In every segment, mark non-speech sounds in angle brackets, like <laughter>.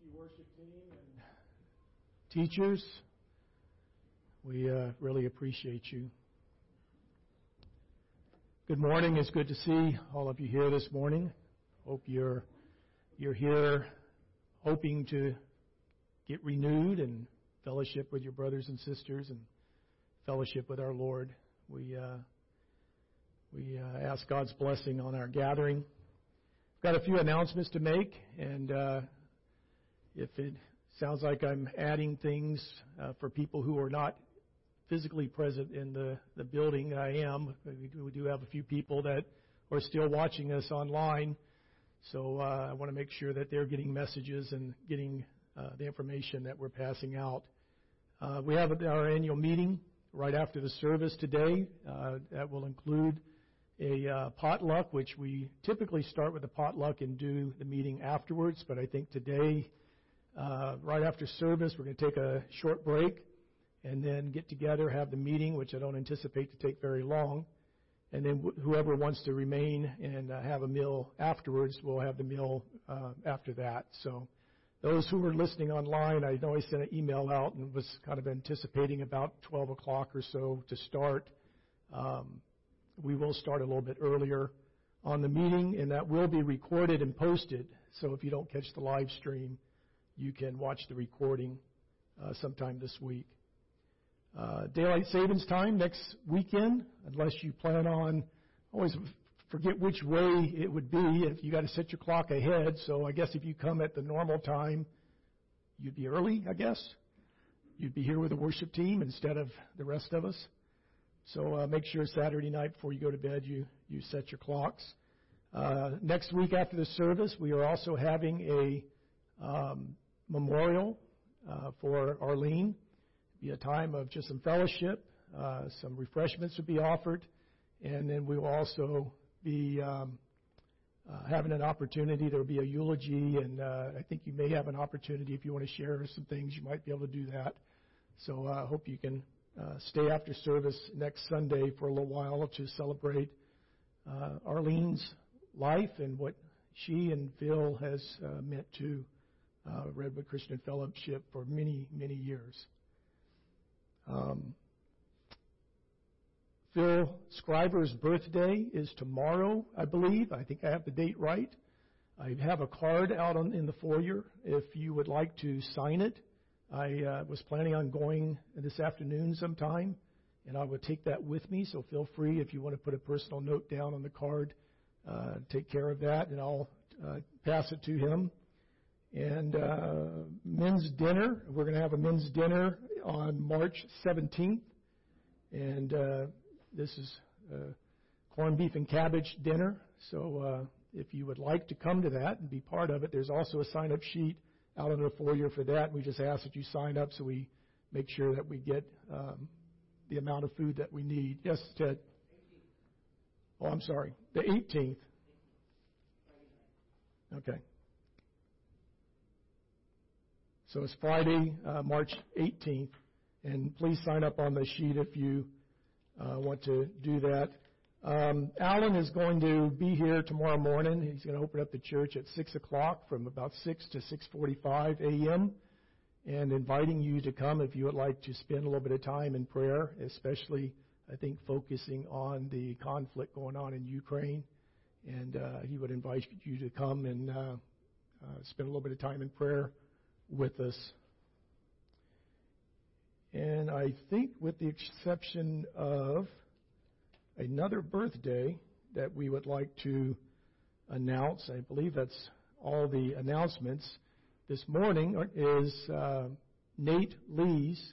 Thank you, worship team and teachers. We uh, really appreciate you. Good morning. It's good to see all of you here this morning. Hope you're you're here hoping to get renewed and fellowship with your brothers and sisters and fellowship with our Lord. We uh, we uh, ask God's blessing on our gathering. I've got a few announcements to make, and uh, if it sounds like I'm adding things uh, for people who are not physically present in the, the building, I am. We do, have a few people that are still watching us online, so uh, I want to make sure that they're getting messages and getting uh, the information that we're passing out. Uh, we have our annual meeting right after the service today. Uh, that will include a uh, potluck, which we typically start with a potluck and do the meeting afterwards. But I think today, uh, right after service, we're going to take a short break and then get together, have the meeting, which I don't anticipate to take very long. And then wh- whoever wants to remain and uh, have a meal afterwards will have the meal uh, after that. So those who were listening online, I know I sent an email out and was kind of anticipating about 12 o'clock or so to start. Um, we will start a little bit earlier on the meeting, and that will be recorded and posted. So if you don't catch the live stream, you can watch the recording uh, sometime this week. Uh, daylight savings time next weekend, unless you plan on. Always forget which way it would be if you got to set your clock ahead. So I guess if you come at the normal time, you'd be early. I guess you'd be here with the worship team instead of the rest of us. So uh, make sure Saturday night before you go to bed you you set your clocks. Uh, next week after the service, we are also having a um, memorial uh, for Arlene. It'll be a time of just some fellowship, uh, some refreshments will be offered, and then we will also be um, uh, having an opportunity. There will be a eulogy, and uh, I think you may have an opportunity if you want to share some things. You might be able to do that. So I uh, hope you can uh, stay after service next Sunday for a little while to celebrate uh, Arlene's life and what she and Phil has uh, meant to uh, Redwood Christian Fellowship for many, many years. Um, Phil Scriver's birthday is tomorrow, I believe. I think I have the date right. I have a card out on, in the foyer if you would like to sign it. I uh, was planning on going this afternoon sometime, and I would take that with me. So feel free if you want to put a personal note down on the card, uh, take care of that, and I'll uh, pass it to him. And uh, men's dinner, we're going to have a men's dinner on March 17th, and uh, this is uh, corned beef and cabbage dinner. So uh, if you would like to come to that and be part of it, there's also a sign-up sheet out in the foyer for that. We just ask that you sign up so we make sure that we get um, the amount of food that we need. Yes, Ted. Oh, I'm sorry. The 18th. Okay. So it's Friday, uh, March 18th, and please sign up on the sheet if you uh, want to do that. Um, Alan is going to be here tomorrow morning. He's going to open up the church at 6 o'clock from about 6 to 6.45 a.m. and inviting you to come if you would like to spend a little bit of time in prayer, especially, I think, focusing on the conflict going on in Ukraine. And uh, he would invite you to come and uh, uh, spend a little bit of time in prayer with us. And I think, with the exception of another birthday that we would like to announce. I believe that's all the announcements. This morning is uh, Nate Lee's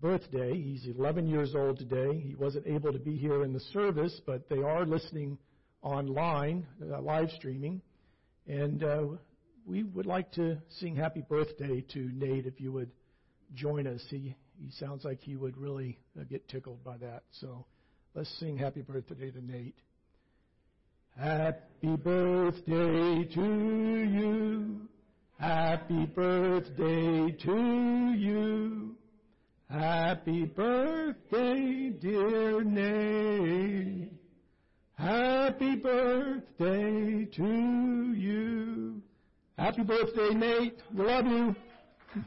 birthday. He's 11 years old today. He wasn't able to be here in the service, but they are listening online, uh, live streaming. And uh, we would like to sing happy birthday to Nate if you would join us. He, he sounds like he would really uh, get tickled by that. So Let's sing happy birthday to Nate. Happy birthday to you. Happy birthday to you. Happy birthday, dear Nate. Happy birthday to you. Happy birthday, Nate. We love you. <laughs>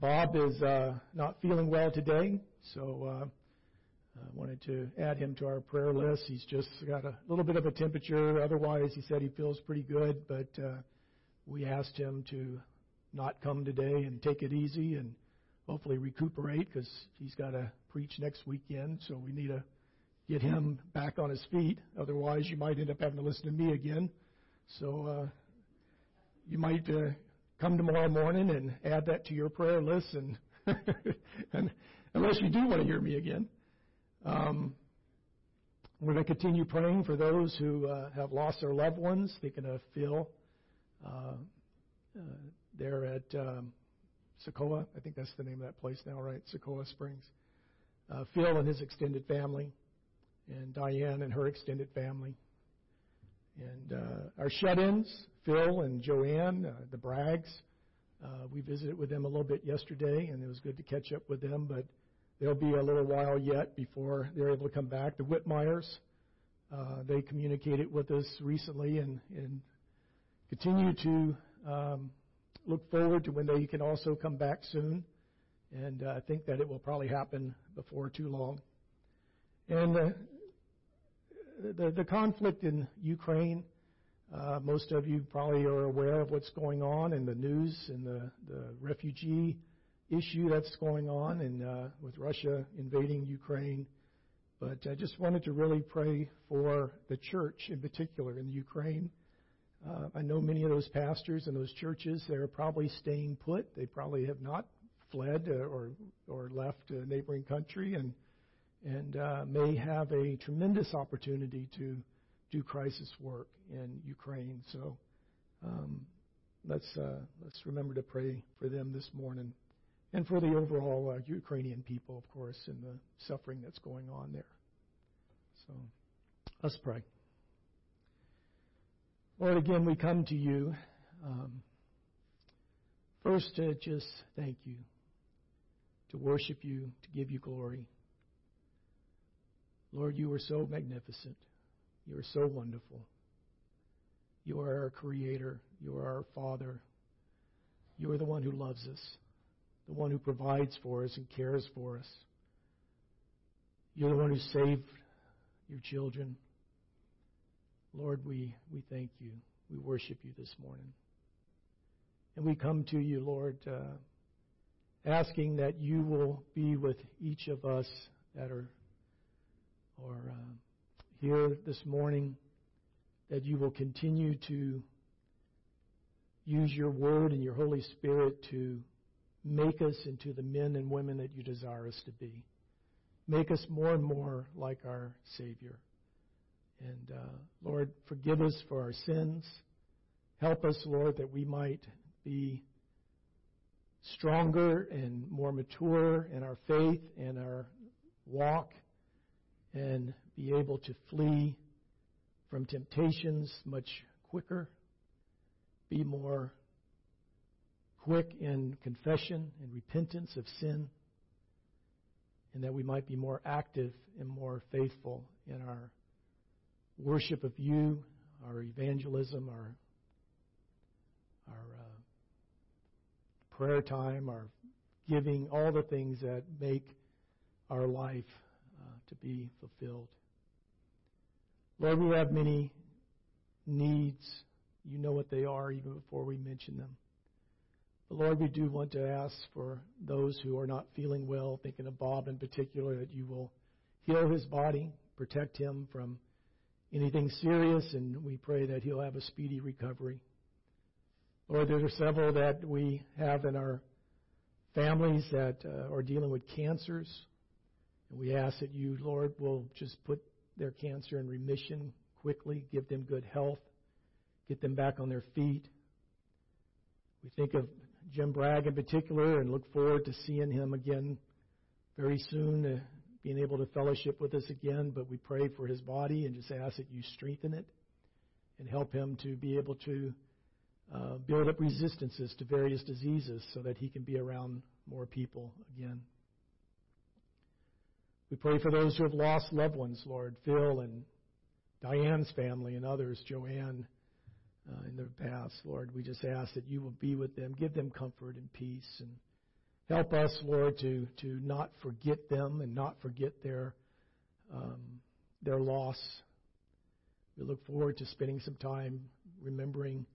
Bob is uh, not feeling well today, so uh, I wanted to add him to our prayer list. He's just got a little bit of a temperature. Otherwise, he said he feels pretty good, but uh, we asked him to not come today and take it easy and hopefully recuperate because he's got to preach next weekend. So we need to get him back on his feet. Otherwise, you might end up having to listen to me again. So uh, you might uh, come tomorrow morning and add that to your prayer list, and, <laughs> and unless you do want to hear me again. Um, we're going to continue praying for those who uh, have lost their loved ones. Thinking of Phil uh, uh, there at um, Sokoa. I think that's the name of that place now, right? Sokoa Springs. Uh, Phil and his extended family, and Diane and her extended family. And uh, our shut-ins, Phil and Joanne, uh, the Braggs. Uh, we visited with them a little bit yesterday, and it was good to catch up with them. But they'll be a little while yet before they're able to come back. The Whitmires, uh, they communicated with us recently and, and continue to um, look forward to when they can also come back soon. And uh, I think that it will probably happen before too long. And uh, the, the conflict in Ukraine, uh, most of you probably are aware of what's going on in the news and the, the refugee issue that's going on and uh, with Russia invading Ukraine. But I just wanted to really pray for the church in particular in Ukraine. Uh, I know many of those pastors and those churches, they're probably staying put. They probably have not fled uh, or, or left a neighboring country and, and uh, may have a tremendous opportunity to do crisis work in Ukraine. So um, let's, uh, let's remember to pray for them this morning and for the overall uh, Ukrainian people, of course, and the suffering that's going on there. So let's pray. Lord, again, we come to you. Um, first, to just thank you, to worship you, to give you glory. Lord, you are so magnificent. You are so wonderful. You are our Creator. You are our Father. You are the one who loves us the one who provides for us and cares for us. You're the one who saved your children. Lord, we, we thank you. We worship you this morning. And we come to you, Lord, uh, asking that you will be with each of us that are, are uh, here this morning, that you will continue to use your word and your Holy Spirit to Make us into the men and women that you desire us to be. Make us more and more like our Savior. And uh, Lord, forgive us for our sins. Help us, Lord, that we might be stronger and more mature in our faith and our walk and be able to flee from temptations much quicker, be more quick in confession and repentance of sin, and that we might be more active and more faithful in our worship of you, our evangelism, our our uh, prayer time, our giving, all the things that make our life uh, to be fulfilled. Lord, we have many needs. You know what they are even before we mention them. But Lord, we do want to ask for those who are not feeling well, thinking of Bob in particular, that you will heal his body, protect him from anything serious, and we pray that he'll have a speedy recovery. Lord, there are several that we have in our families that uh, are dealing with cancers. And we ask that you, Lord, will just put their cancer in remission quickly, give them good health, get them back on their feet. We think of Jim Bragg in particular and look forward to seeing him again very soon, uh, being able to fellowship with us again. But we pray for his body and just ask that you strengthen it and help him to be able to uh, build up resistances to various diseases so that he can be around more people again. We pray for those who have lost loved ones, Lord, Phil and Diane's family and others, Joanne uh, in their past. Lord, we just ask that you will be with them, give them comfort and peace, and help us, Lord, to to not forget them and not forget their um, their loss. We look forward to spending some time remembering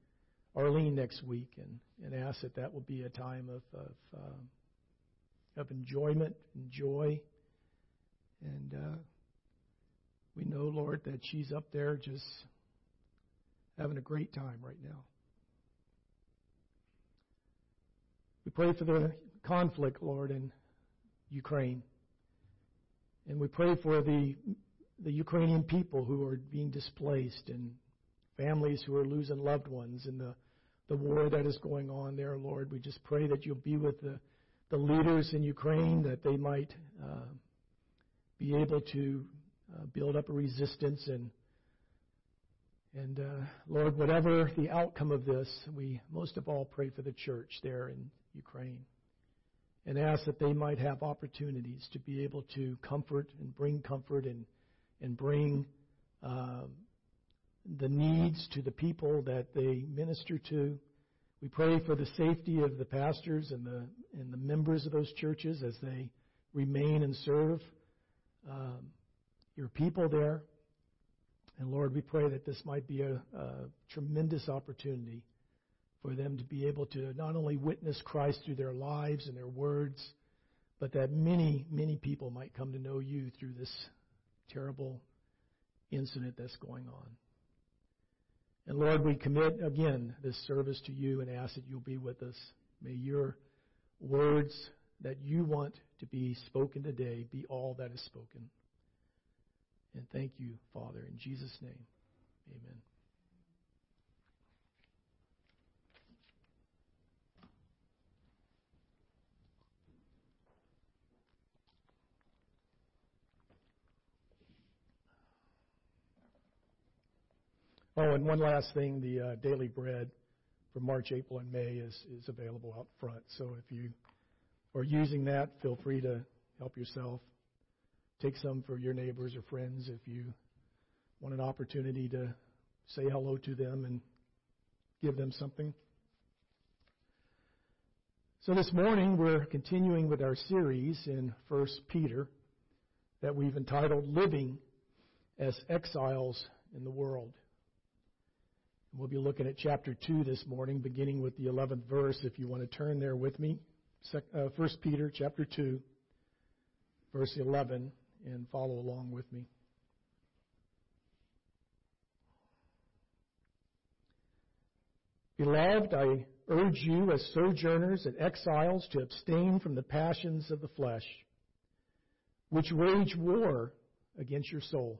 Arlene next week, and and ask that that will be a time of of, uh, of enjoyment and joy. And uh, we know, Lord, that she's up there just having a great time right now. We pray for the conflict, Lord, in Ukraine. And we pray for the, the Ukrainian people who are being displaced and families who are losing loved ones in the, the war that is going on there, Lord. We just pray that you'll be with the, the leaders in Ukraine, that they might uh, be able to uh, build up a resistance and and uh, Lord, whatever the outcome of this, we most of all pray for the church there in Ukraine and ask that they might have opportunities to be able to comfort and bring comfort and, and bring um, the needs to the people that they minister to. We pray for the safety of the pastors and the, and the members of those churches as they remain and serve um, your people there. And Lord, we pray that this might be a, a tremendous opportunity for them to be able to not only witness Christ through their lives and their words, but that many, many people might come to know you through this terrible incident that's going on. And Lord, we commit again this service to you and ask that you'll be with us. May your words that you want to be spoken today be all that is spoken. And thank you, Father, in Jesus' name. Amen. Oh, and one last thing, the uh, daily bread for March, April, and May is, is available out front. So if you are using that, feel free to help yourself. Take some for your neighbors or friends if you want an opportunity to say hello to them and give them something. So this morning we're continuing with our series in 1 Peter that we've entitled Living as Exiles in the World. We'll be looking at chapter 2 this morning, beginning with the 11th verse, if you want to turn there with me. 1 uh, Peter chapter 2, verse 11 and follow along with me. Beloved, I urge you as sojourners and exiles to abstain from the passions of the flesh, which wage war against your soul.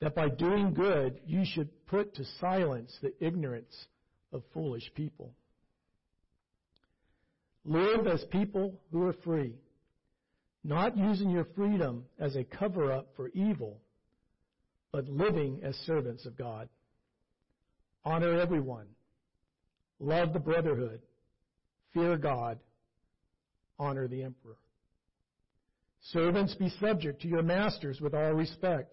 that by doing good you should put to silence the ignorance of foolish people. Live as people who are free not using your freedom as a cover up for evil, but living as servants of God. Honor everyone. Love the brotherhood. Fear God. Honor the emperor. Servants, be subject to your masters with all respect,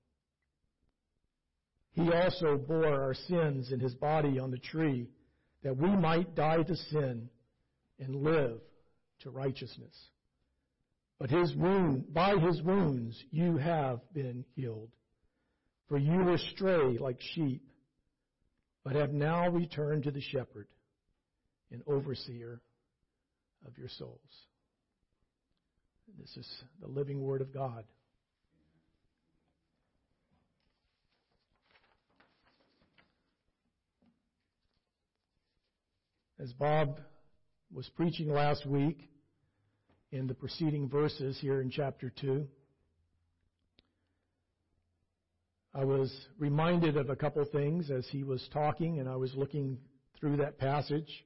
He also bore our sins in his body on the tree, that we might die to sin and live to righteousness. But his wound, by his wounds you have been healed. For you were stray like sheep, but have now returned to the shepherd and overseer of your souls. This is the living word of God. As Bob was preaching last week in the preceding verses here in chapter 2, I was reminded of a couple things as he was talking and I was looking through that passage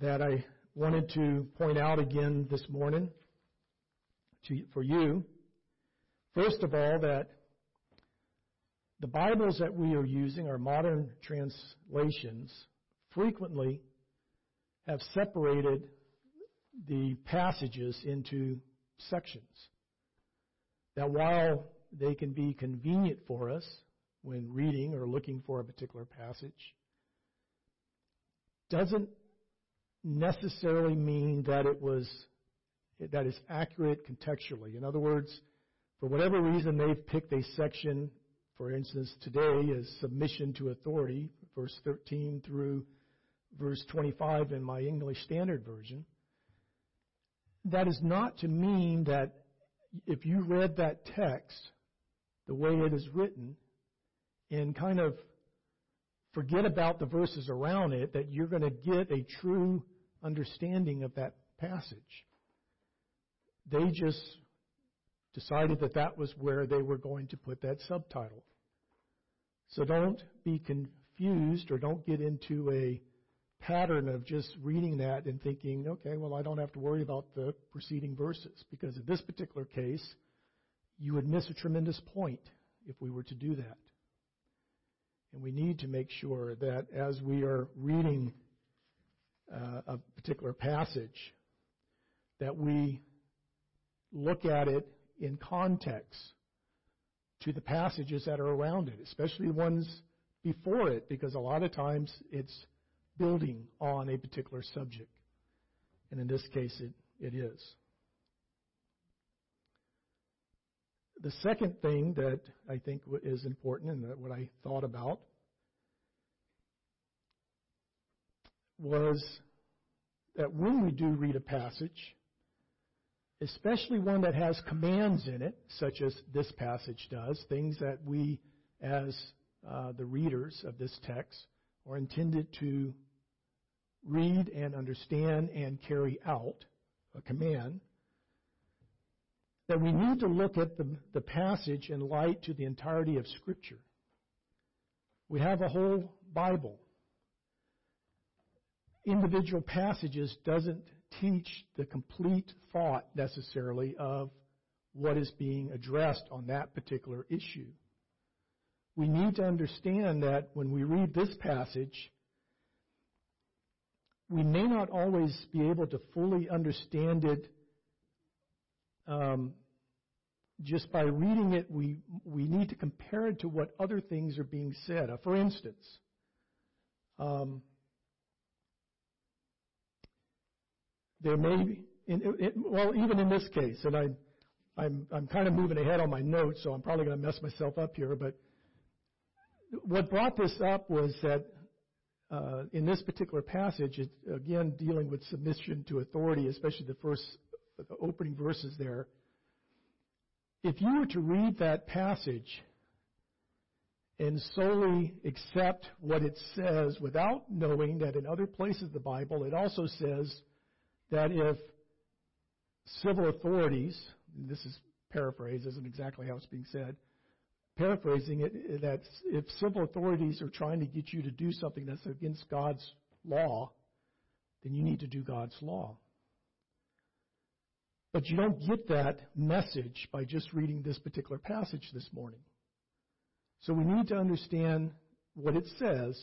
that I wanted to point out again this morning to, for you. First of all, that the Bibles that we are using, our modern translations, frequently have separated the passages into sections. That while they can be convenient for us when reading or looking for a particular passage, doesn't necessarily mean that it was that is accurate contextually. In other words, for whatever reason they've picked a section, for instance, today is submission to authority, verse 13 through verse 25 in my English Standard Version, that is not to mean that if you read that text the way it is written and kind of forget about the verses around it, that you're going to get a true understanding of that passage. They just decided that that was where they were going to put that subtitle. So don't be confused or don't get into a pattern of just reading that and thinking, okay, well, I don't have to worry about the preceding verses. Because in this particular case, you would miss a tremendous point if we were to do that. And we need to make sure that as we are reading uh, a particular passage, that we look at it in context to the passages that are around it, especially the ones before it, because a lot of times it's building on a particular subject. And in this case, it, it is. The second thing that I think is important and what I thought about was that when we do read a passage, especially one that has commands in it, such as this passage does, things that we as uh, the readers of this text are intended to read and understand and carry out a command, that we need to look at the, the passage in light to the entirety of Scripture. We have a whole Bible. Individual passages doesn't teach the complete thought necessarily of what is being addressed on that particular issue. We need to understand that when we read this passage, we may not always be able to fully understand it um, just by reading it. We, we need to compare it to what other things are being said. Uh, for instance, um, there may be, in, it, well, even in this case, and I, I'm, I'm kind of moving ahead on my notes, so I'm probably going to mess myself up here, but what brought this up was that Uh, in this particular passage, it's again dealing with submission to authority, especially the first the opening verses there. If you were to read that passage and solely accept what it says without knowing that in other places of the Bible it also says that if civil authorities, this is paraphrased, isn't exactly how it's being said, paraphrasing it, that if civil authorities are trying to get you to do something that's against God's law, then you need to do God's law. But you don't get that message by just reading this particular passage this morning. So we need to understand what it says,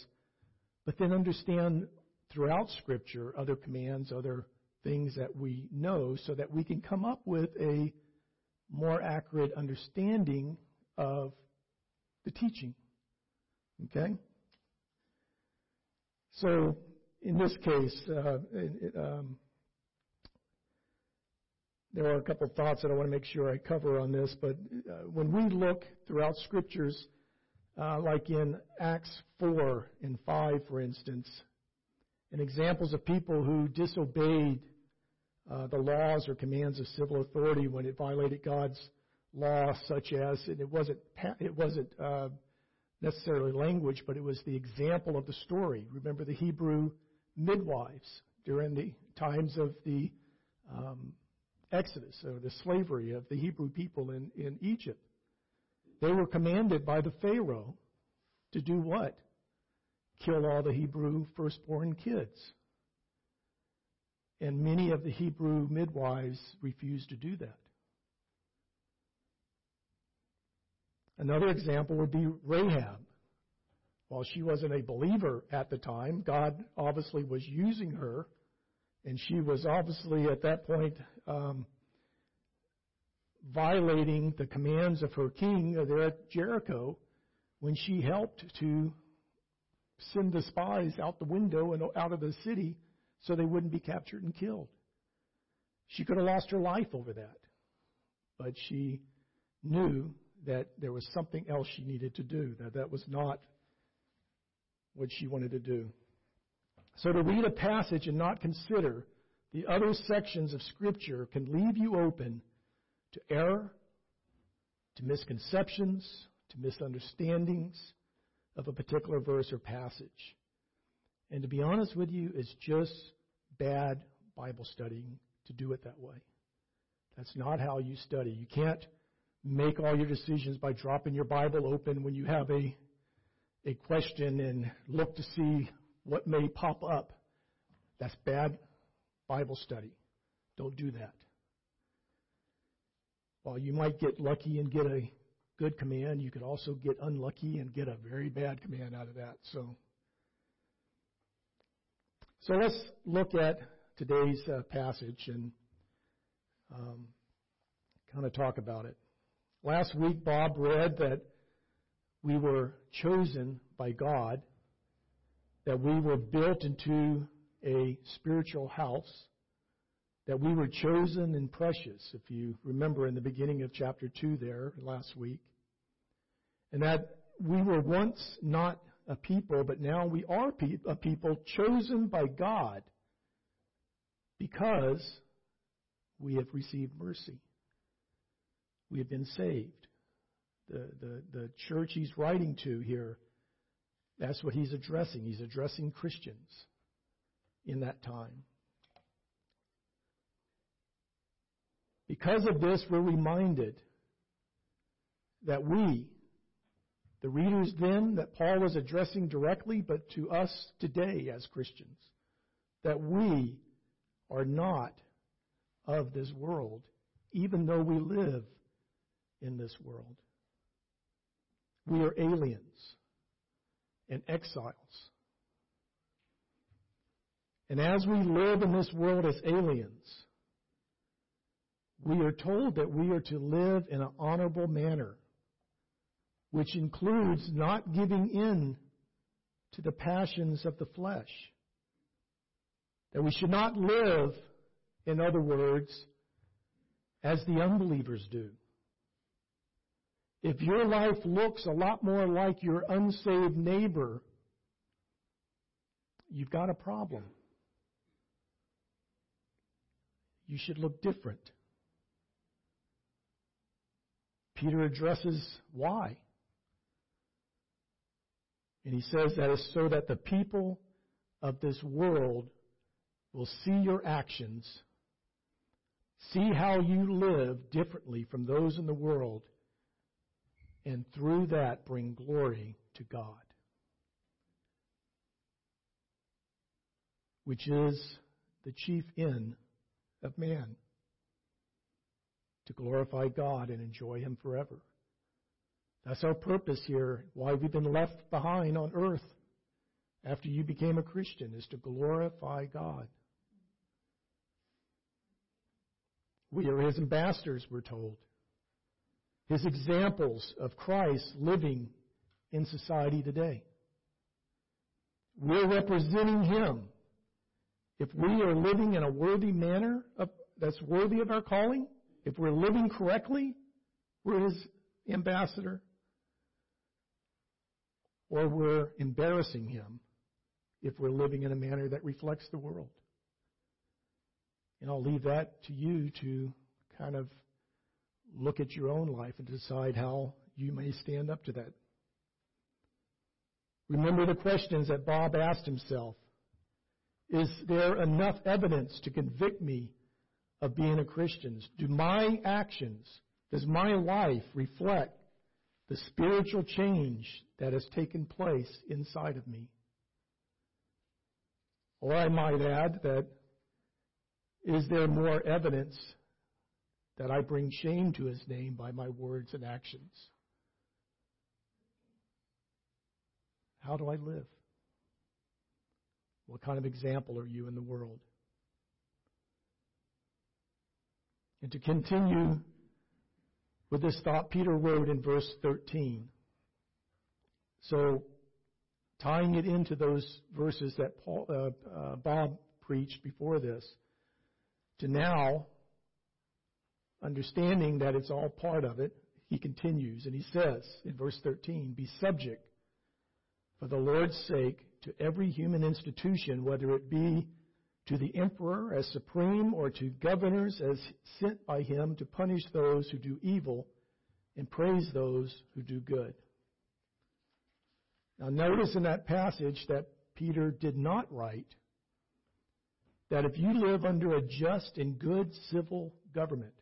but then understand throughout Scripture other commands, other things that we know, so that we can come up with a more accurate understanding of the teaching. Okay? So, in this case, uh, it, um, there are a couple of thoughts that I want to make sure I cover on this, but uh, when we look throughout scriptures, uh, like in Acts 4 and 5, for instance, and examples of people who disobeyed uh, the laws or commands of civil authority when it violated God's law, such as, and it wasn't, uh, necessarily language, but it was the example of the story. Remember the Hebrew midwives during the times of the um, Exodus, or the slavery of the Hebrew people in Egypt. They were commanded by the Pharaoh to do what? Kill all the Hebrew firstborn kids. And many of the Hebrew midwives refused to do that. Another example would be Rahab. While she wasn't a believer at the time, God obviously was using her, and she was obviously at that point um, violating the commands of her king there at Jericho when she helped to send the spies out the window and out of the city so they wouldn't be captured and killed. She could have lost her life over that, but she knew that there was something else she needed to do, that that was not what she wanted to do. So to read a passage and not consider the other sections of Scripture can leave you open to error, to misconceptions, to misunderstandings of a particular verse or passage. And to be honest with you, it's just bad Bible studying to do it that way. That's not how you study. You can't make all your decisions by dropping your Bible open when you have a, a question and look to see what may pop up. That's bad Bible study. Don't do that. While you might get lucky and get a good command, you could also get unlucky and get a very bad command out of that. So, so let's look at today's uh, passage and um, kind of talk about it. Last week, Bob read that we were chosen by God, that we were built into a spiritual house, that we were chosen and precious, if you remember in the beginning of chapter 2 there last week, and that we were once not a people, but now we are a people chosen by God because we have received mercy we have been saved. The, the, the church he's writing to here, that's what he's addressing. He's addressing Christians in that time. Because of this, we're reminded that we, the readers then that Paul was addressing directly, but to us today as Christians, that we are not of this world, even though we live in this world. We are aliens and exiles. And as we live in this world as aliens, we are told that we are to live in an honorable manner, which includes not giving in to the passions of the flesh. That we should not live, in other words, as the unbelievers do. If your life looks a lot more like your unsaved neighbor, you've got a problem. You should look different. Peter addresses why. And he says that is so that the people of this world will see your actions, see how you live differently from those in the world, and through that bring glory to God, which is the chief end of man. to glorify God and enjoy Him forever. That's our purpose here, why we've been left behind on earth after you became a Christian, is to glorify God. We are His ambassadors, we're told. His examples of Christ living in society today. We're representing Him. If we are living in a worthy manner of, that's worthy of our calling, if we're living correctly, we're His ambassador. Or we're embarrassing Him if we're living in a manner that reflects the world. And I'll leave that to you to kind of look at your own life and decide how you may stand up to that. Remember the questions that Bob asked himself. Is there enough evidence to convict me of being a Christian? Do my actions, does my life reflect the spiritual change that has taken place inside of me? Or I might add that is there more evidence that I bring shame to his name by my words and actions? How do I live? What kind of example are you in the world? And to continue with this thought, Peter wrote in verse 13. So, tying it into those verses that Paul, uh, uh, Bob preached before this, to now understanding that it's all part of it, he continues and he says in verse 13, Be subject for the Lord's sake to every human institution, whether it be to the emperor as supreme or to governors as sent by him to punish those who do evil and praise those who do good. Now notice in that passage that Peter did not write that if you live under a just and good civil government,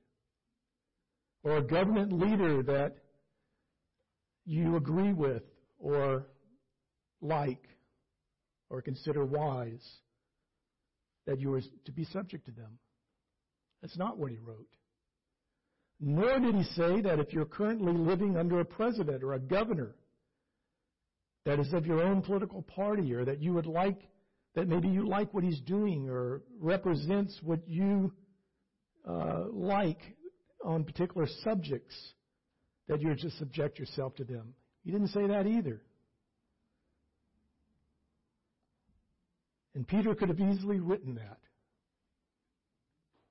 or a government leader that you agree with or like or consider wise, that you are to be subject to them. That's not what he wrote. Nor did he say that if you're currently living under a president or a governor that is of your own political party or that you would like, that maybe you like what he's doing or represents what you uh, like on particular subjects, that you're to subject yourself to them. He didn't say that either. And Peter could have easily written that.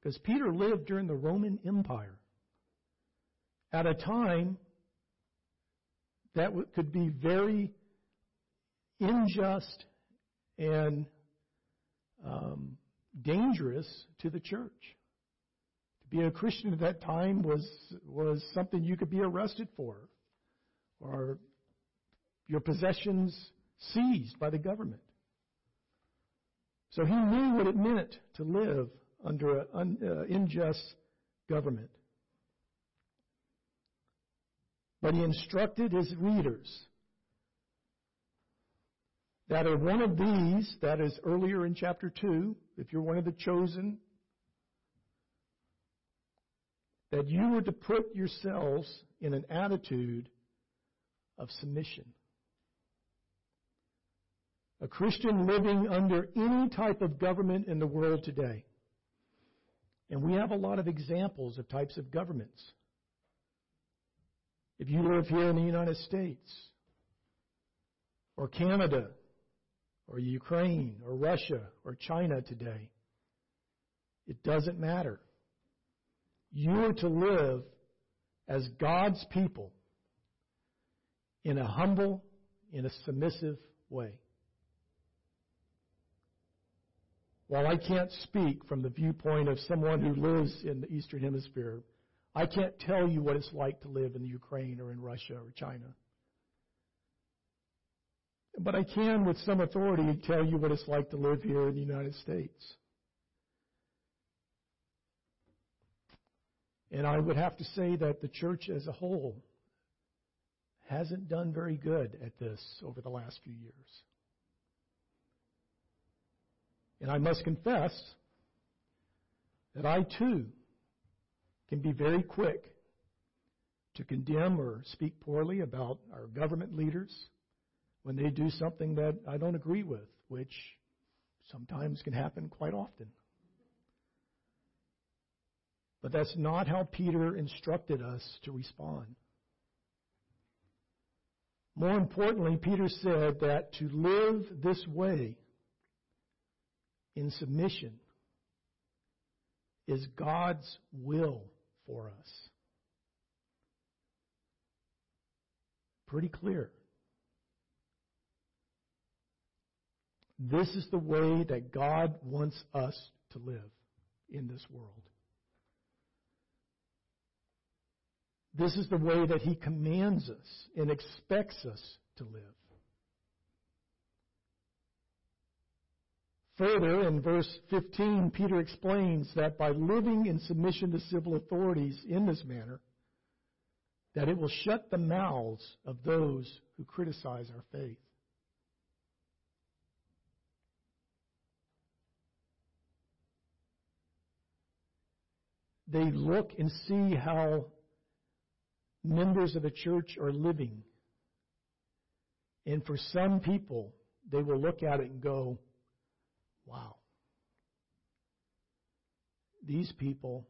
Because Peter lived during the Roman Empire at a time that could be very unjust and um, dangerous to the church. To be a Christian at that time was was something you could be arrested for, or your possessions seized by the government. So he knew what it meant to live under an uh, unjust government. But he instructed his readers that are one of these, that is earlier in chapter 2, if you're one of the chosen, that you were to put yourselves in an attitude of submission. A Christian living under any type of government in the world today. And we have a lot of examples of types of governments. If you live here in the United States, or Canada, or Ukraine, or Russia, or China today, it doesn't matter. You are to live as God's people in a humble, in a submissive way. While I can't speak from the viewpoint of someone who lives in the Eastern Hemisphere, I can't tell you what it's like to live in the Ukraine or in Russia or China. But I can, with some authority, tell you what it's like to live here in the United States. And I would have to say that the church as a whole hasn't done very good at this over the last few years. And I must confess that I too can be very quick to condemn or speak poorly about our government leaders when they do something that I don't agree with, which sometimes can happen quite often. But that's not how Peter instructed us to respond. More importantly, Peter said that to live this way in submission is God's will for us. Pretty clear. This is the way that God wants us to live in this world. This is the way that He commands us and expects us to live. Further, in verse 15, Peter explains that by living in submission to civil authorities in this manner, that it will shut the mouths of those who criticize our faith. They look and see how members of a church are living. And for some people, they will look at it and go, wow, these people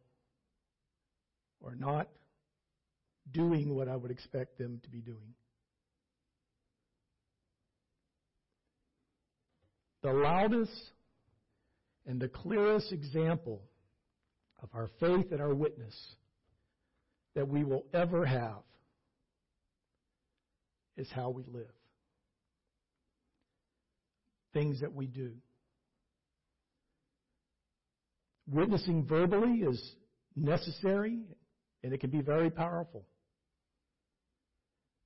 are not doing what I would expect them to be doing. The loudest and the clearest example of our faith and our witness that we will ever have is how we live. Things that we do. Witnessing verbally is necessary and it can be very powerful.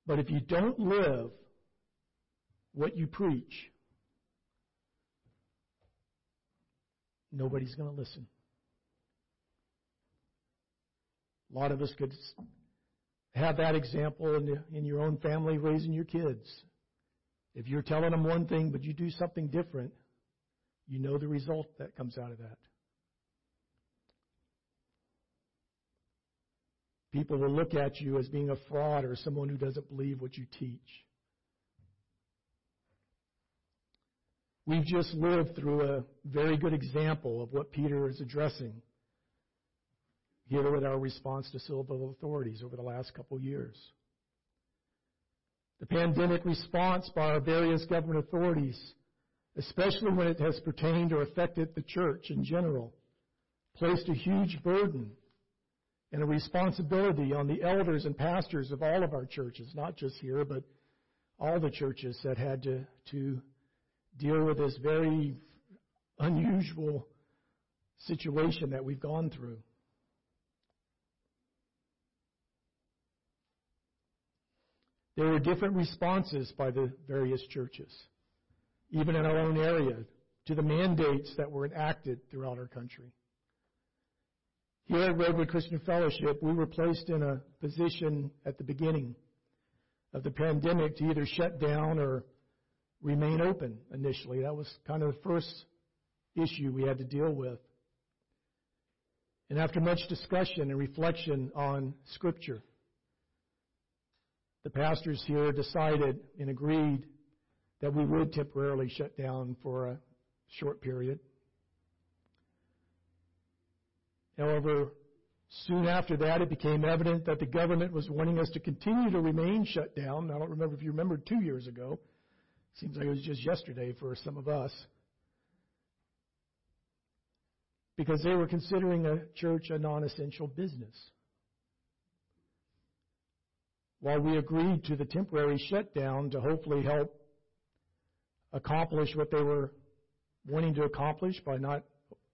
But if you don't live what you preach, nobody's going to listen. A lot of us could have that example in, in your own family raising your kids. If you're telling them one thing but you do something different, you know the result that comes out of that. People will look at you as being a fraud or someone who doesn't believe what you teach. We've just lived through a very good example of what Peter is addressing here with our response to civil authorities over the last couple of years. The pandemic response by our various government authorities, especially when it has pertained or affected the church in general, placed a huge burden and a responsibility on the elders and pastors of all of our churches, not just here, but all the churches that had to, to deal with this very unusual situation that we've gone through. There were different responses by the various churches, even in our own area, to the mandates that were enacted throughout our country. Here at Redwood Christian Fellowship, we were placed in a position at the beginning of the pandemic to either shut down or remain open initially. That was kind of the first issue we had to deal with. And after much discussion and reflection on Scripture, the pastors here decided and agreed that we would temporarily shut down for a short period. However, soon after that, it became evident that the government was wanting us to continue to remain shut down. I don't remember if you remember two years ago. Seems like it was just yesterday for some of us. Because they were considering a church a non essential business. While we agreed to the temporary shutdown to hopefully help accomplish what they were wanting to accomplish by not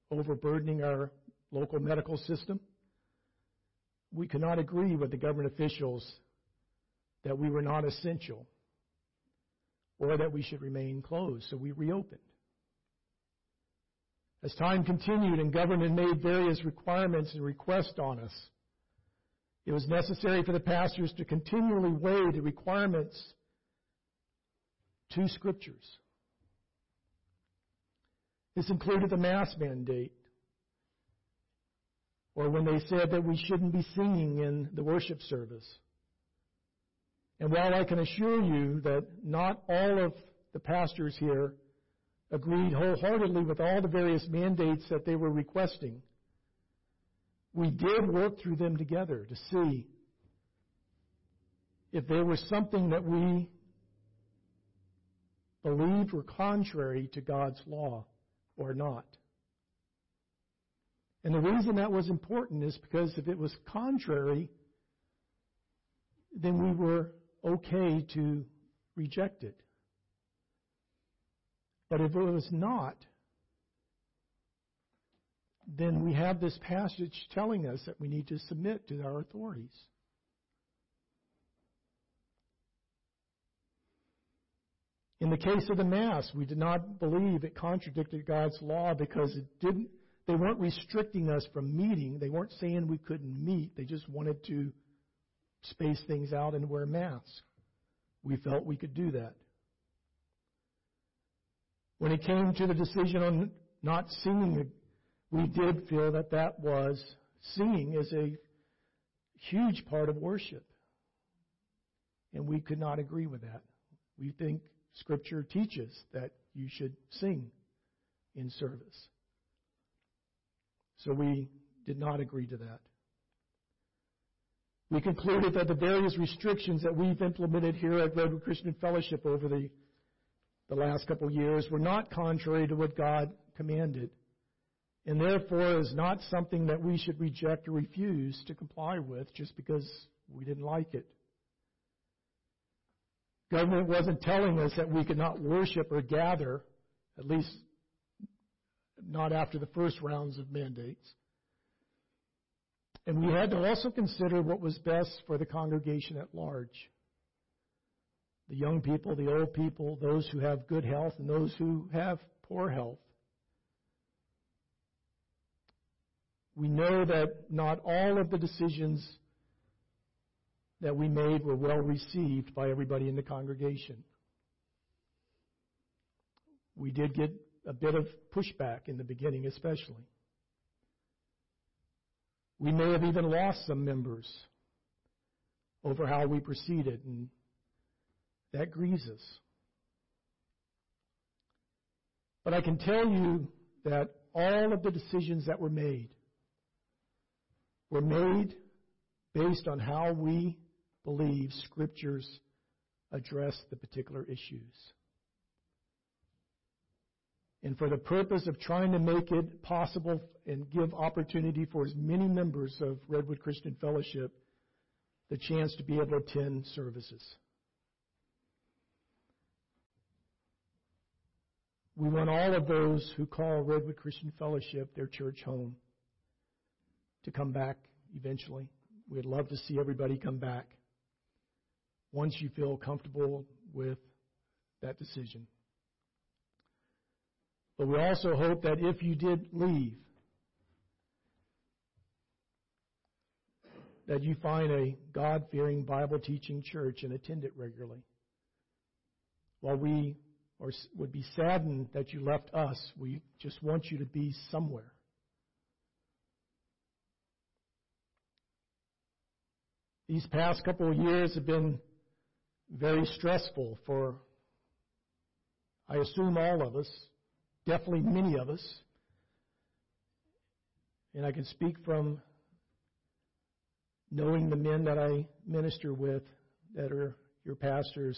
overburdening our local medical system, we could not agree with the government officials that we were not essential or that we should remain closed, so we reopened. As time continued and government made various requirements and requests on us, it was necessary for the pastors to continually weigh the requirements to scriptures. This included the mass mandate, or when they said that we shouldn't be singing in the worship service. And while I can assure you that not all of the pastors here agreed wholeheartedly with all the various mandates that they were requesting, we did work through them together to see if there was something that we believed were contrary to God's law or not. And the reason that was important is because if it was contrary, then we were okay to reject it. But if it was not, then we have this passage telling us that we need to submit to our authorities. In the case of the Mass, we did not believe it contradicted God's law because it didn't, they weren't restricting us from meeting. They weren't saying we couldn't meet. They just wanted to space things out and wear masks. We felt we could do that. When it came to the decision on not singing, we did feel that that was singing is a huge part of worship. And we could not agree with that. We think Scripture teaches that you should sing in service. So we did not agree to that. We concluded that the various restrictions that we've implemented here at Redwood Christian Fellowship over the, the last couple of years were not contrary to what God commanded, and therefore is not something that we should reject or refuse to comply with just because we didn't like it. Government wasn't telling us that we could not worship or gather, at least not after the first rounds of mandates. And we had to also consider what was best for the congregation at large. The young people, the old people, those who have good health, and those who have poor health. We know that not all of the decisions that we made were well received by everybody in the congregation. We did get a bit of pushback in the beginning, especially. We may have even lost some members over how we proceeded, and that grieves us. But I can tell you that all of the decisions that were made were made based on how we believe scriptures address the particular issues. And for the purpose of trying to make it possible and give opportunity for as many members of Redwood Christian Fellowship the chance to be able to attend services. We want all of those who call Redwood Christian Fellowship their church home to come back eventually. We'd love to see everybody come back once you feel comfortable with that decision. But we also hope that if you did leave, that you find a God fearing, Bible teaching church and attend it regularly. While we or would be saddened that you left us, we just want you to be somewhere. These past couple of years have been very stressful for, I assume, all of us, definitely many of us. And I can speak from knowing the men that I minister with that are your pastors.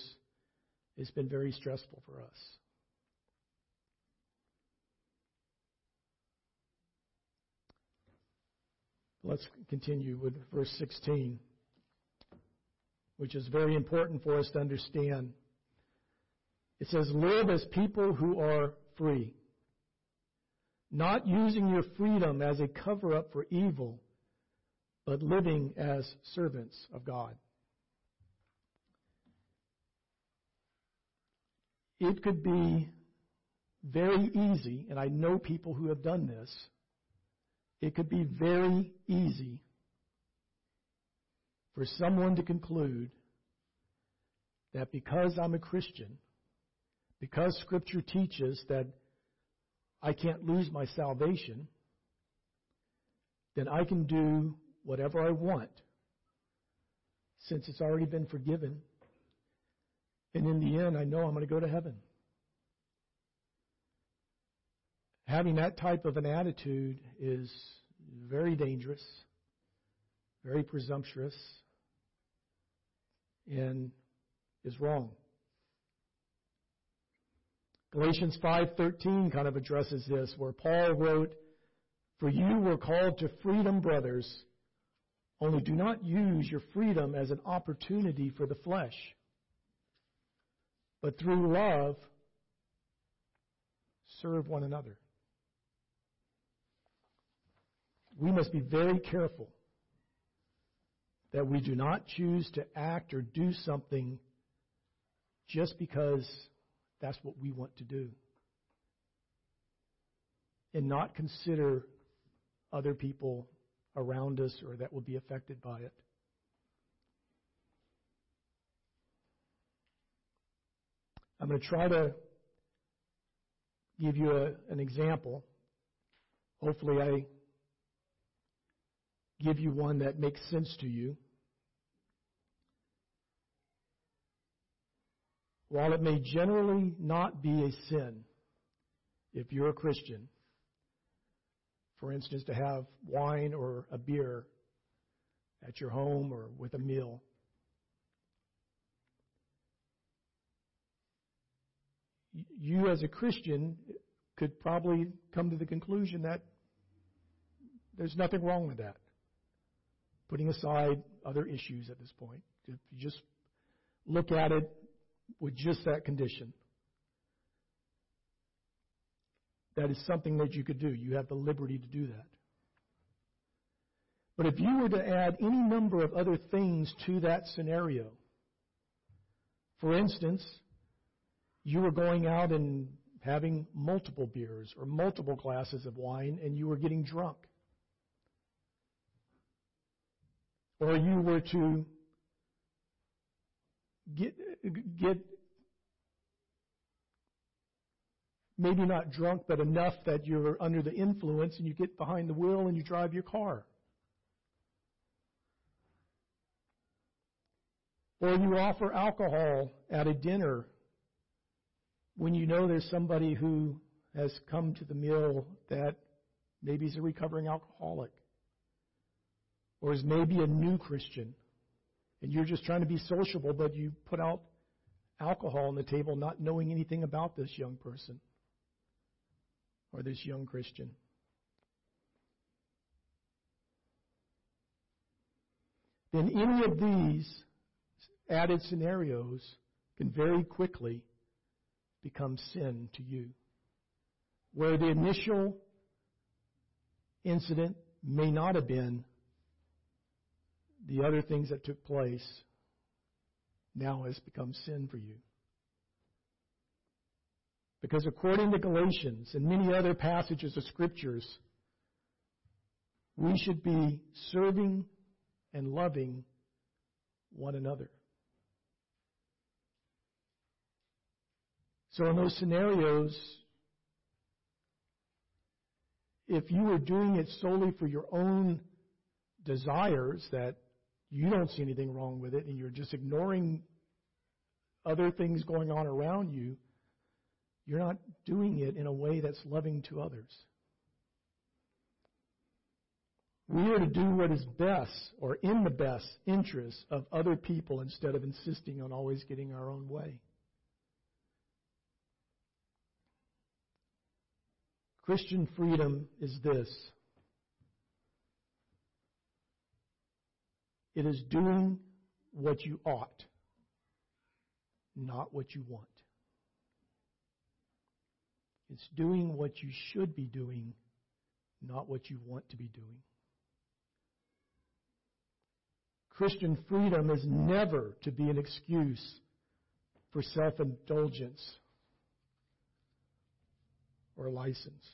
It's been very stressful for us. Let's continue with verse 16 which is very important for us to understand. It says, live as people who are free, not using your freedom as a cover up for evil, but living as servants of God. It could be very easy, and I know people who have done this. It could be very easy for someone to conclude that because I'm a Christian, because Scripture teaches that I can't lose my salvation, then I can do whatever I want since it's already been forgiven. And in the end, I know I'm going to go to heaven. Having that type of an attitude is very dangerous, very presumptuous, and is wrong. Galatians 5:13 kind of addresses this where Paul wrote, "For you were called to freedom, brothers, only do not use your freedom as an opportunity for the flesh, but through love serve one another." We must be very careful that we do not choose to act or do something just because that's what we want to do. And not consider other people around us or that will be affected by it. I'm going to try to give you a, an example. Hopefully, I give you one that makes sense to you. While it may generally not be a sin, if you're a Christian, for instance, to have wine or a beer at your home or with a meal, you as a Christian could probably come to the conclusion that there's nothing wrong with that putting aside other issues at this point. If you just look at it with just that condition, that is something that you could do. You have the liberty to do that. But if you were to add any number of other things to that scenario, for instance, you were going out and having multiple beers or multiple glasses of wine and you were getting drunk. Or you were to get, get maybe not drunk, but enough that you're under the influence and you get behind the wheel and you drive your car. Or you offer alcohol at a dinner when you know there's somebody who has come to the meal that maybe is a recovering alcoholic or is maybe a new Christian and you're just trying to be sociable, but you put out alcohol on the table not knowing anything about this young person or this young Christian. Then any of these added scenarios can very quickly become sin to you. Where the initial incident may not have been the other things that took place now has become sin for you. Because according to Galatians and many other passages of scriptures, we should be serving and loving one another. So in those scenarios, if you were doing it solely for your own desires that you don't see anything wrong with it and you're just ignoring other things going on around you, you're not doing it in a way that's loving to others. We are to do what is best or in the best interest of other people instead of insisting on always getting our own way. Christian freedom is this It is doing what you ought, not what you want. It's doing what you should be doing, not what you want to be doing. Christian freedom is never to be an excuse for self indulgence or license.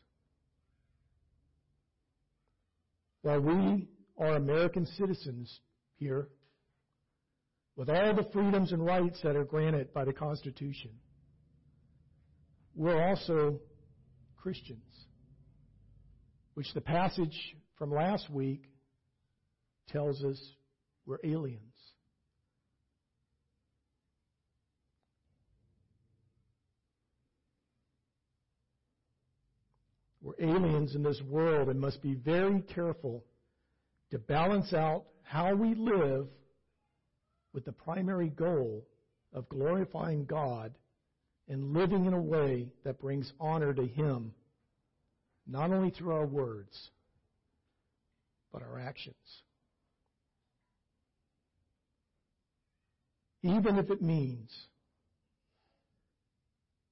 While we are American citizens, here with all the freedoms and rights that are granted by the Constitution. We're also Christians, which the passage from last week tells us we're aliens. We're aliens in this world and must be very careful to balance out how we live with the primary goal of glorifying God and living in a way that brings honor to Him, not only through our words, but our actions. Even if it means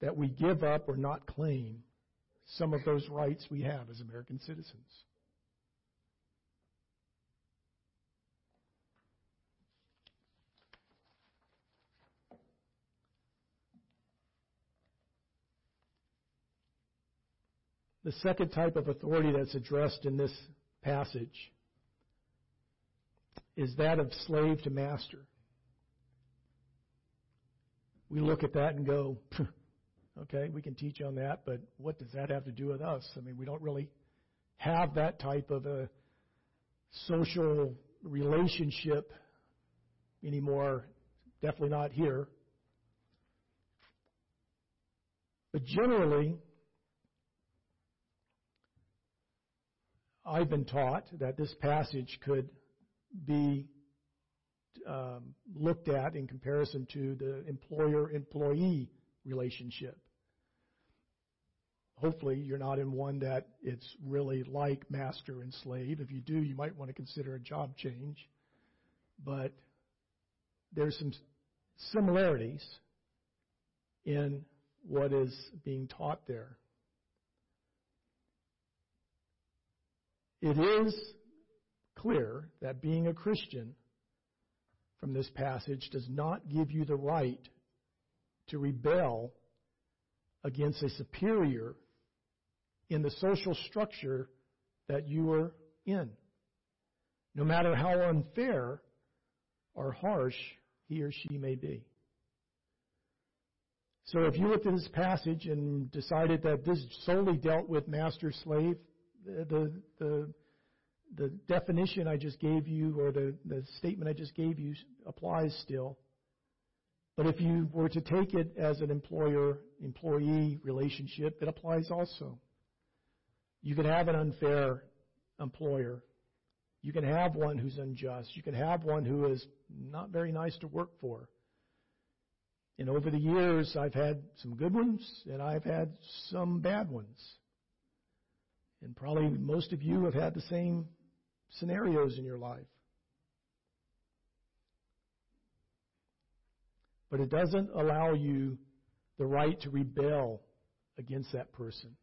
that we give up or not claim some of those rights we have as American citizens. The second type of authority that's addressed in this passage is that of slave to master. We look at that and go, okay, we can teach on that, but what does that have to do with us? I mean, we don't really have that type of a social relationship anymore. Definitely not here. But generally, I've been taught that this passage could be um, looked at in comparison to the employer employee relationship. Hopefully, you're not in one that it's really like master and slave. If you do, you might want to consider a job change. But there's some similarities in what is being taught there. It is clear that being a Christian from this passage does not give you the right to rebel against a superior in the social structure that you are in, no matter how unfair or harsh he or she may be. So if you looked at this passage and decided that this solely dealt with master slave, the, the, the definition I just gave you or the, the statement I just gave you applies still. But if you were to take it as an employer employee relationship, it applies also. You can have an unfair employer. You can have one who's unjust. You can have one who is not very nice to work for. And over the years, I've had some good ones and I've had some bad ones. And probably most of you have had the same scenarios in your life. But it doesn't allow you the right to rebel against that person.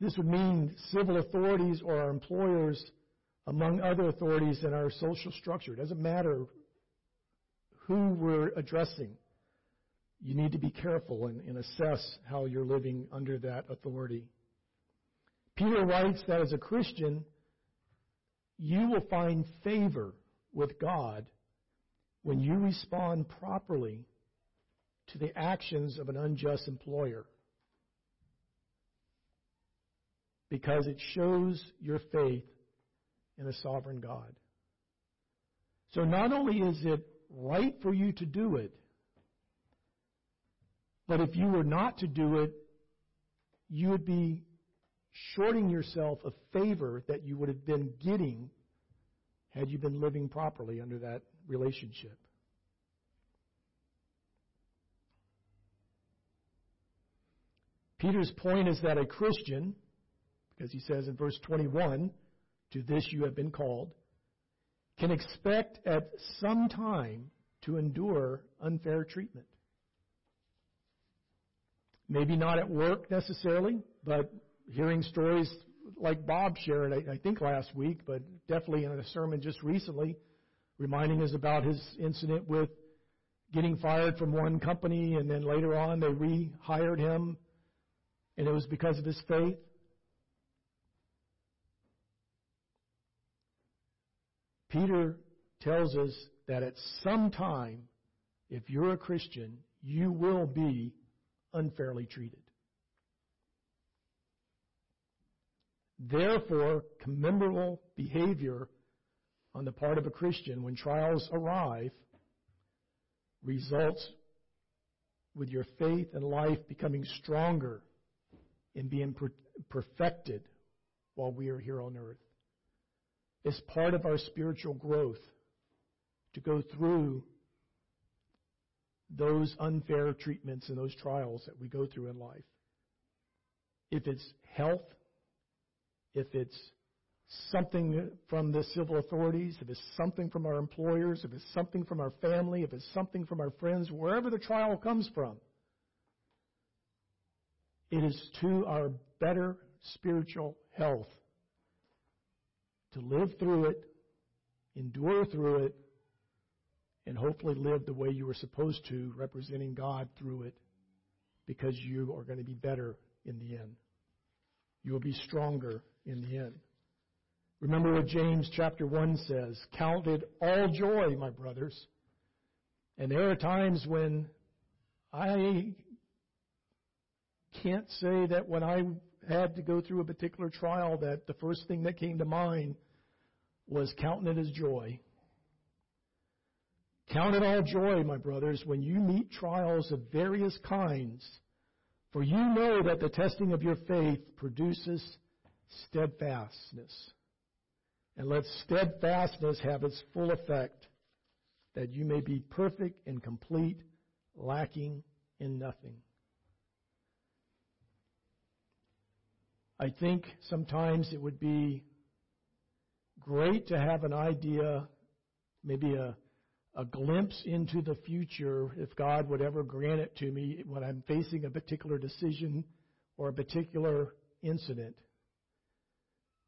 This would mean civil authorities or our employers, among other authorities in our social structure. It doesn't matter who we're addressing you need to be careful and, and assess how you're living under that authority. Peter writes that as a Christian, you will find favor with God when you respond properly to the actions of an unjust employer. Because it shows your faith in a sovereign God. So not only is it right for you to do it, but if you were not to do it, you would be shorting yourself a favor that you would have been getting had you been living properly under that relationship. Peter's point is that a Christian, because he says in verse 21, to this you have been called, can expect at some time to endure unfair treatment. Maybe not at work necessarily, but hearing stories like Bob shared, I, I think last week, but definitely in a sermon just recently, reminding us about his incident with getting fired from one company and then later on they rehired him and it was because of his faith. Peter tells us that at some time, if you're a Christian, you will be unfairly treated. Therefore, commendable behavior on the part of a Christian when trials arrive results with your faith and life becoming stronger and being perfected while we are here on earth. It's part of our spiritual growth to go through those unfair treatments and those trials that we go through in life. If it's health, if it's something from the civil authorities, if it's something from our employers, if it's something from our family, if it's something from our friends, wherever the trial comes from, it is to our better spiritual health to live through it, endure through it, and hopefully live the way you were supposed to, representing God through it, because you are going to be better in the end. You will be stronger in the end. Remember what James chapter 1 says Count it all joy, my brothers. And there are times when I can't say that when I had to go through a particular trial that the first thing that came to mind was counting it as joy. Count it all joy, my brothers, when you meet trials of various kinds, for you know that the testing of your faith produces steadfastness. And let steadfastness have its full effect, that you may be perfect and complete, lacking in nothing. I think sometimes it would be great to have an idea, maybe a a glimpse into the future if God would ever grant it to me when I'm facing a particular decision or a particular incident.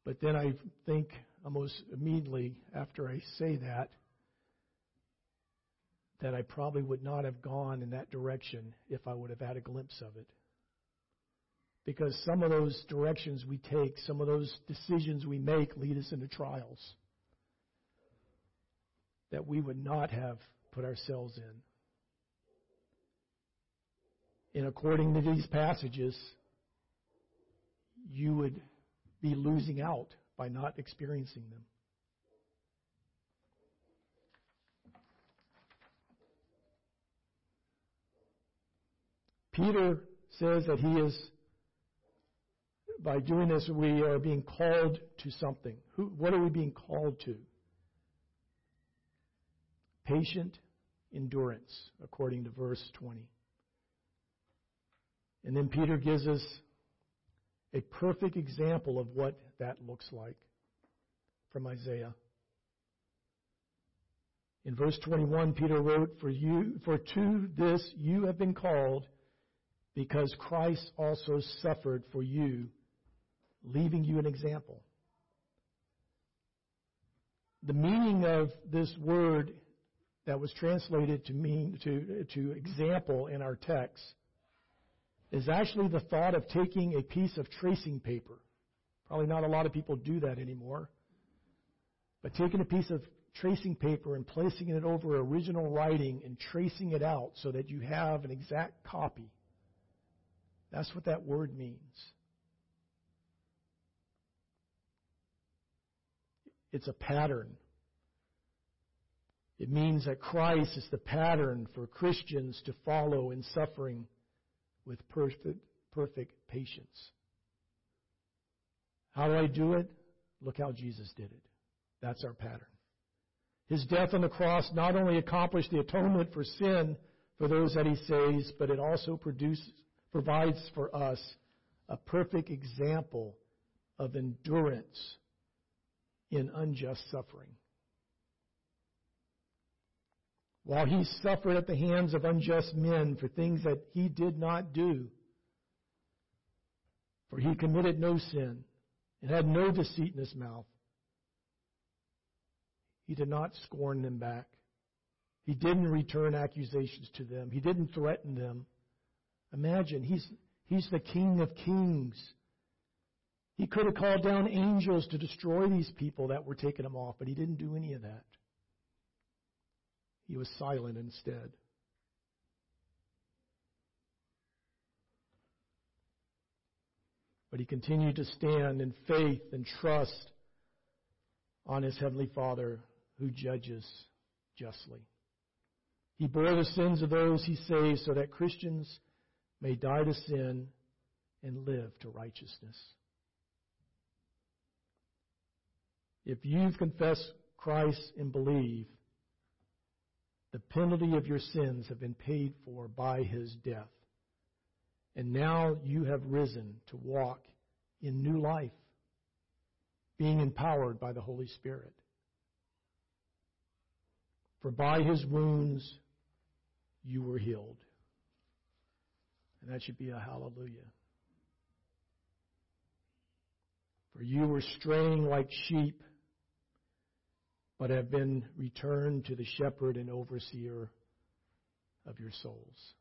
But then I think almost immediately after I say that, that I probably would not have gone in that direction if I would have had a glimpse of it. Because some of those directions we take, some of those decisions we make lead us into trials that we would not have put ourselves in. And according to these passages, you would be losing out by not experiencing them. Peter says that he is, by doing this, we are being called to something. Who, what are we being called to? Patient endurance, according to verse 20. And then Peter gives us a perfect example of what that looks like from Isaiah. In verse 21, Peter wrote, For you, for to this you have been called, because Christ also suffered for you, leaving you an example. The meaning of this word that was translated to mean to, to example in our text is actually the thought of taking a piece of tracing paper. Probably not a lot of people do that anymore. But taking a piece of tracing paper and placing it over original writing and tracing it out so that you have an exact copy. That's what that word means. It's a pattern. It means that Christ is the pattern for Christians to follow in suffering with perfect, perfect patience. How do I do it? Look how Jesus did it. That's our pattern. His death on the cross not only accomplished the atonement for sin for those that he saves, but it also produces, provides for us a perfect example of endurance in unjust suffering while he suffered at the hands of unjust men for things that he did not do. For he committed no sin and had no deceit in his mouth. He did not scorn them back. He didn't return accusations to them. He didn't threaten them. Imagine, he's, he's the King of Kings. He could have called down angels to destroy these people that were taking him off, but he didn't do any of that. He was silent instead. But he continued to stand in faith and trust on his Heavenly Father who judges justly. He bore the sins of those he saves so that Christians may die to sin and live to righteousness. If you've confessed Christ and believe, the penalty of your sins have been paid for by his death. And now you have risen to walk in new life, being empowered by the Holy Spirit. For by his wounds you were healed. And that should be a hallelujah. For you were straying like sheep but have been returned to the shepherd and overseer of your souls.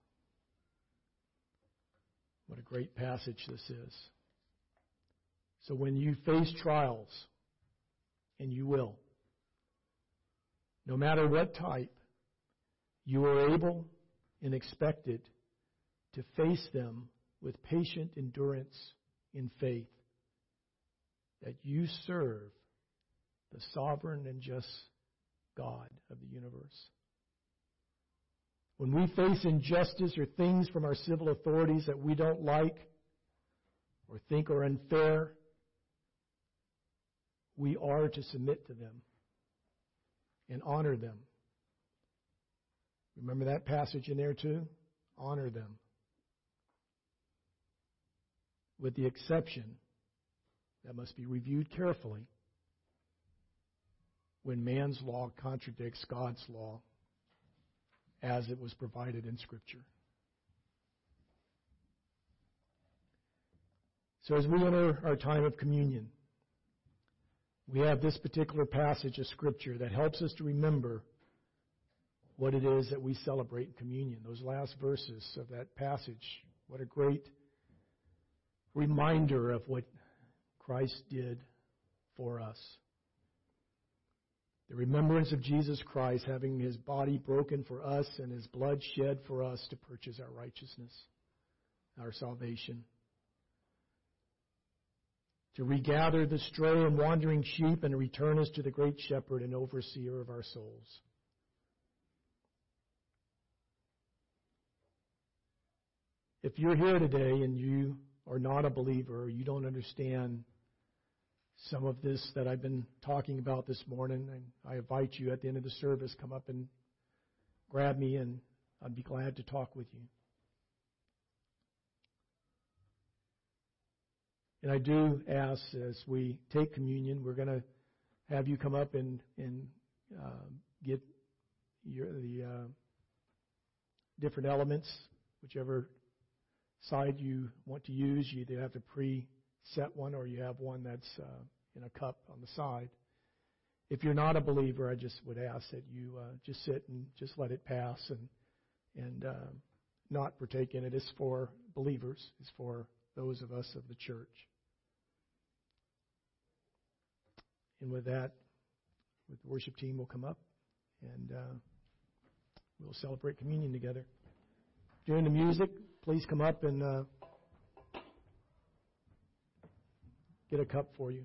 What a great passage this is. So when you face trials, and you will, no matter what type, you are able and expected to face them with patient endurance in faith that you serve the sovereign and just God of the universe. When we face injustice or things from our civil authorities that we don't like or think are unfair, we are to submit to them and honor them. Remember that passage in there too? Honor them. With the exception that must be reviewed carefully when man's law contradicts God's law as it was provided in Scripture. So as we enter our time of communion, we have this particular passage of Scripture that helps us to remember what it is that we celebrate in communion. Those last verses of that passage, what a great reminder of what Christ did for us. The remembrance of Jesus Christ having his body broken for us and his blood shed for us to purchase our righteousness, our salvation. To regather the stray and wandering sheep and return us to the great shepherd and overseer of our souls. If you're here today and you are not a believer, you don't understand some of this that I've been talking about this morning. And I invite you at the end of the service, come up and grab me, and I'd be glad to talk with you. And I do ask as we take communion, we're going to have you come up and, and uh, get your, the uh, different elements, whichever side you want to use. You either have to pre set one or you have one that's uh, in a cup on the side. If you're not a believer, I just would ask that you uh, just sit and just let it pass and and uh, not partake in it. It's for believers. It's for those of us of the church. And with that, with the worship team will come up and uh, we'll celebrate communion together. During the music, please come up and. Uh, get a cup for you.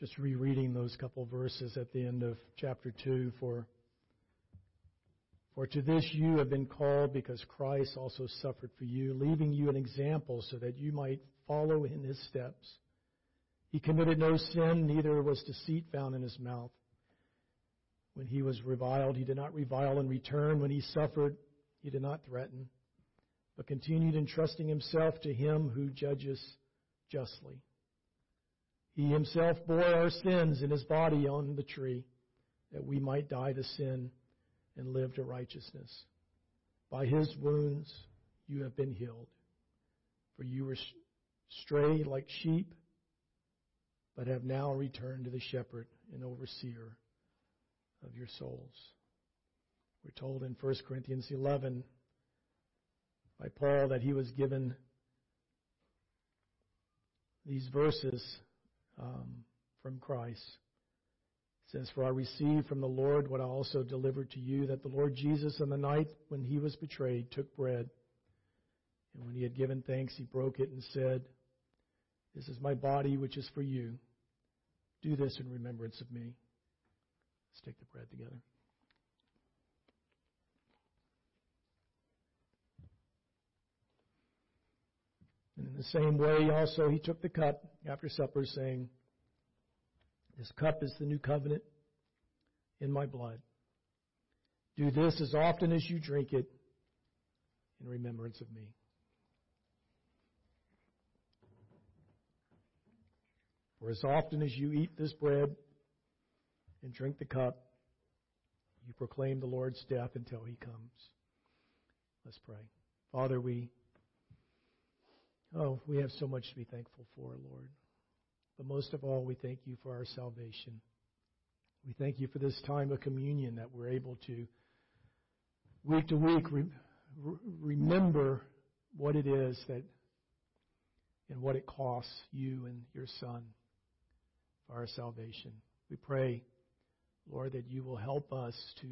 Just rereading those couple verses at the end of chapter 2 for for to this you have been called because Christ also suffered for you, leaving you an example so that you might follow in his steps. He committed no sin, neither was deceit found in his mouth. When he was reviled, he did not revile in return. When he suffered, he did not threaten, but continued entrusting himself to him who judges justly. He himself bore our sins in his body on the tree, that we might die to sin and live to righteousness. By his wounds you have been healed. For you were strayed like sheep, but have now returned to the shepherd and overseer of your souls. We're told in 1 Corinthians 11 by Paul that he was given these verses um, from Christ. It says, For I received from the Lord what I also delivered to you, that the Lord Jesus, on the night when he was betrayed, took bread. And when he had given thanks, he broke it and said, This is my body, which is for you. Do this in remembrance of me. Let's take the bread together. And in the same way, also, he took the cup after supper, saying, This cup is the new covenant in my blood. Do this as often as you drink it in remembrance of me. For as often as you eat this bread and drink the cup, you proclaim the Lord's death until he comes. Let's pray. Father, we Oh, we have so much to be thankful for, Lord. But most of all, we thank you for our salvation. We thank you for this time of communion that we're able to, week to week, re- remember what it is that and what it costs you and your Son for our salvation. We pray, Lord, that you will help us to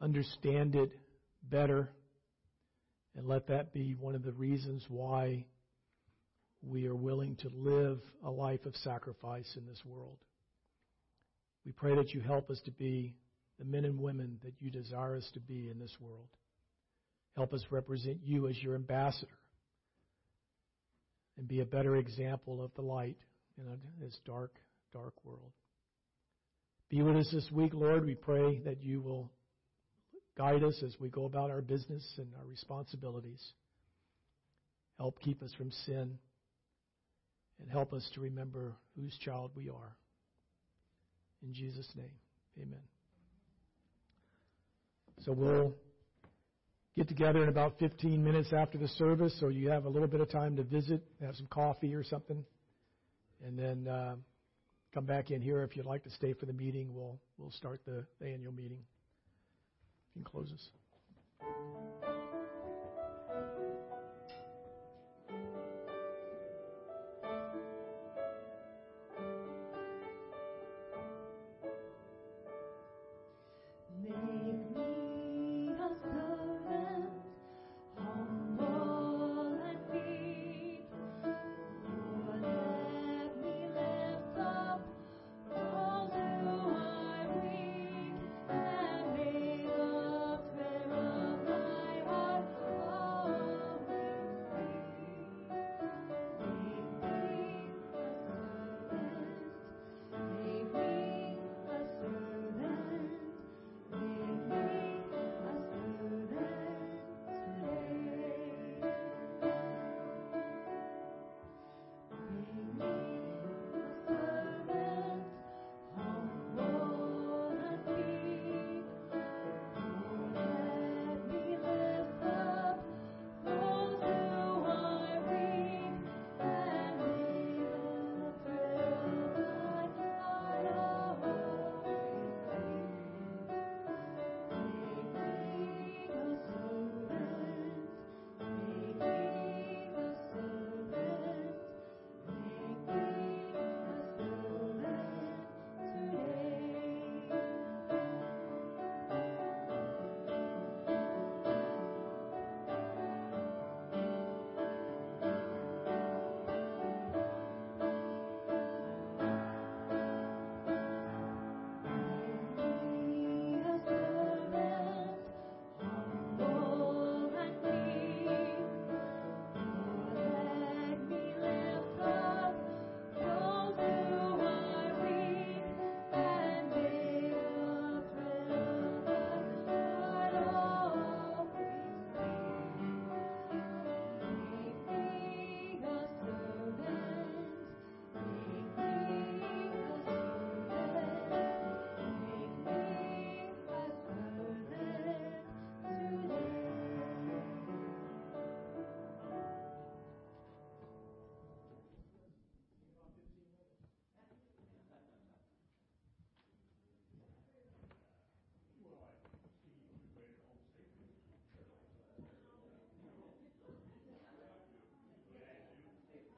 understand it better and let that be one of the reasons why we are willing to live a life of sacrifice in this world. We pray that you help us to be the men and women that you desire us to be in this world. Help us represent you as your ambassador and be a better example of the light in this dark, dark world. Be with us this week, Lord. We pray that you will Guide us as we go about our business and our responsibilities. Help keep us from sin and help us to remember whose child we are. In Jesus' name, amen. So we'll get together in about 15 minutes after the service, so you have a little bit of time to visit, have some coffee or something, and then uh, come back in here if you'd like to stay for the meeting. We'll we'll start the, the annual meeting. You can close.